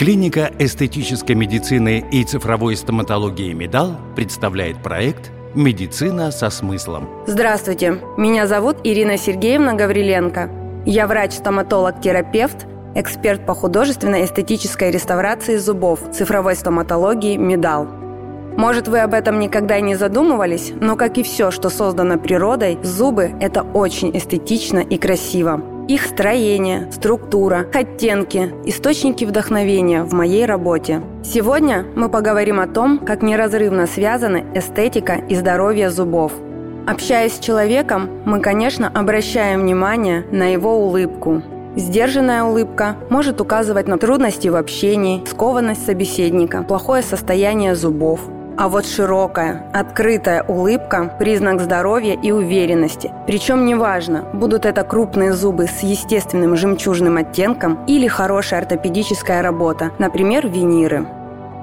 Клиника эстетической медицины и цифровой стоматологии «Медал» представляет проект «Медицина со смыслом». Здравствуйте, меня зовут Ирина Сергеевна Гавриленко. Я врач-стоматолог-терапевт, эксперт по художественной эстетической реставрации зубов, цифровой стоматологии «Медал». Может, вы об этом никогда и не задумывались, но, как и все, что создано природой, зубы – это очень эстетично и красиво. Их строение, структура, оттенки – источники вдохновения в моей работе. Сегодня мы поговорим о том, как неразрывно связаны эстетика и здоровье зубов. Общаясь с человеком, мы, конечно, обращаем внимание на его улыбку. Сдержанная улыбка может указывать на трудности в общении, скованность собеседника, плохое состояние зубов – а вот широкая, открытая улыбка – признак здоровья и уверенности. Причем неважно, будут это крупные зубы с естественным жемчужным оттенком или хорошая ортопедическая работа, например, виниры.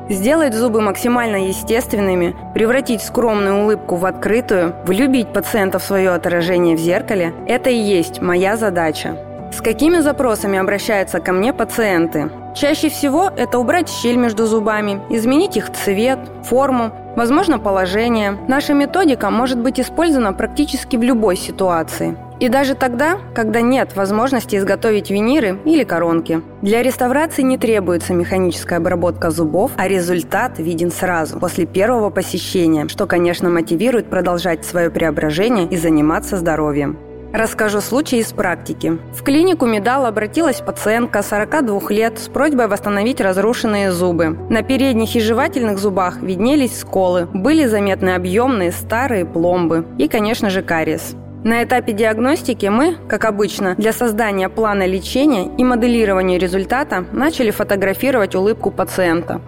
Сделать зубы максимально естественными, превратить скромную улыбку в открытую, влюбить пациента в свое отражение в зеркале – это и есть моя задача. С какими запросами обращаются ко мне пациенты? Чаще всего это убрать щель между зубами, изменить их цвет, форму, возможно положение. Наша методика может быть использована практически в любой ситуации. И даже тогда, когда нет возможности изготовить виниры или коронки. Для реставрации не требуется механическая обработка зубов, а результат виден сразу, после первого посещения, что, конечно, мотивирует продолжать свое преображение и заниматься здоровьем. Расскажу случай из практики. В клинику Медал обратилась пациентка 42 лет с просьбой восстановить разрушенные зубы. На передних и жевательных зубах виднелись сколы, были заметны объемные старые пломбы и, конечно же, кариес. На этапе диагностики мы, как обычно, для создания плана лечения и моделирования результата начали фотографировать улыбку пациента.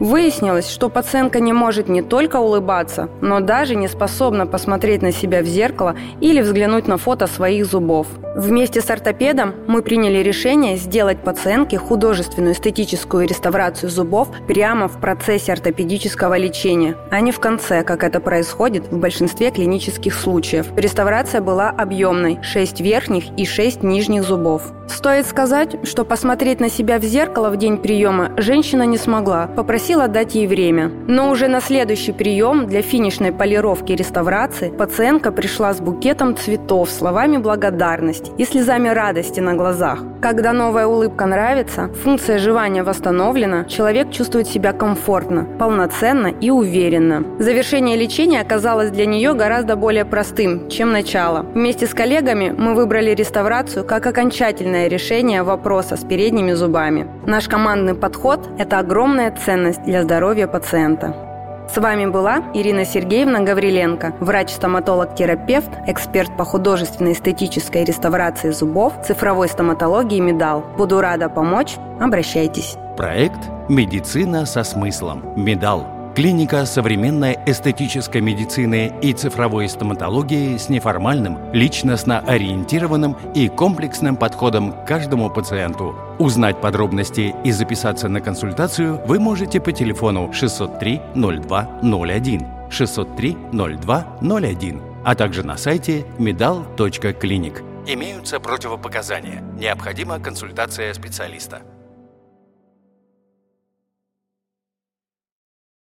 Выяснилось, что пациентка не может не только улыбаться, но даже не способна посмотреть на себя в зеркало или взглянуть на фото своих зубов. Вместе с ортопедом мы приняли решение сделать пациентке художественную эстетическую реставрацию зубов прямо в процессе ортопедического лечения, а не в конце, как это происходит в большинстве клинических случаев. Реставрация была объемной – 6 верхних и 6 нижних зубов. Стоит сказать, что посмотреть на себя в зеркало в день приема женщина не смогла, попросила дать ей время. Но уже на следующий прием для финишной полировки и реставрации пациентка пришла с букетом цветов, словами благодарности и слезами радости на глазах. Когда новая улыбка нравится, функция жевания восстановлена, человек чувствует себя комфортно, полноценно и уверенно. Завершение лечения оказалось для нее гораздо более простым, чем начало. Вместе с коллегами мы выбрали реставрацию как окончательное решение вопроса с передними зубами. Наш командный подход – это огромная ценность для здоровья пациента. С вами была Ирина Сергеевна Гавриленко, врач-стоматолог-терапевт, эксперт по художественной эстетической реставрации зубов, цифровой стоматологии «Медал». Буду рада помочь. Обращайтесь. Проект «Медицина со смыслом». «Медал» Клиника современной эстетической медицины и цифровой стоматологии с неформальным, личностно ориентированным и комплексным подходом к каждому пациенту. Узнать подробности и записаться на консультацию вы можете по телефону 603 0201 603 0201, а также на сайте medal.clinic. Имеются противопоказания. Необходима консультация специалиста.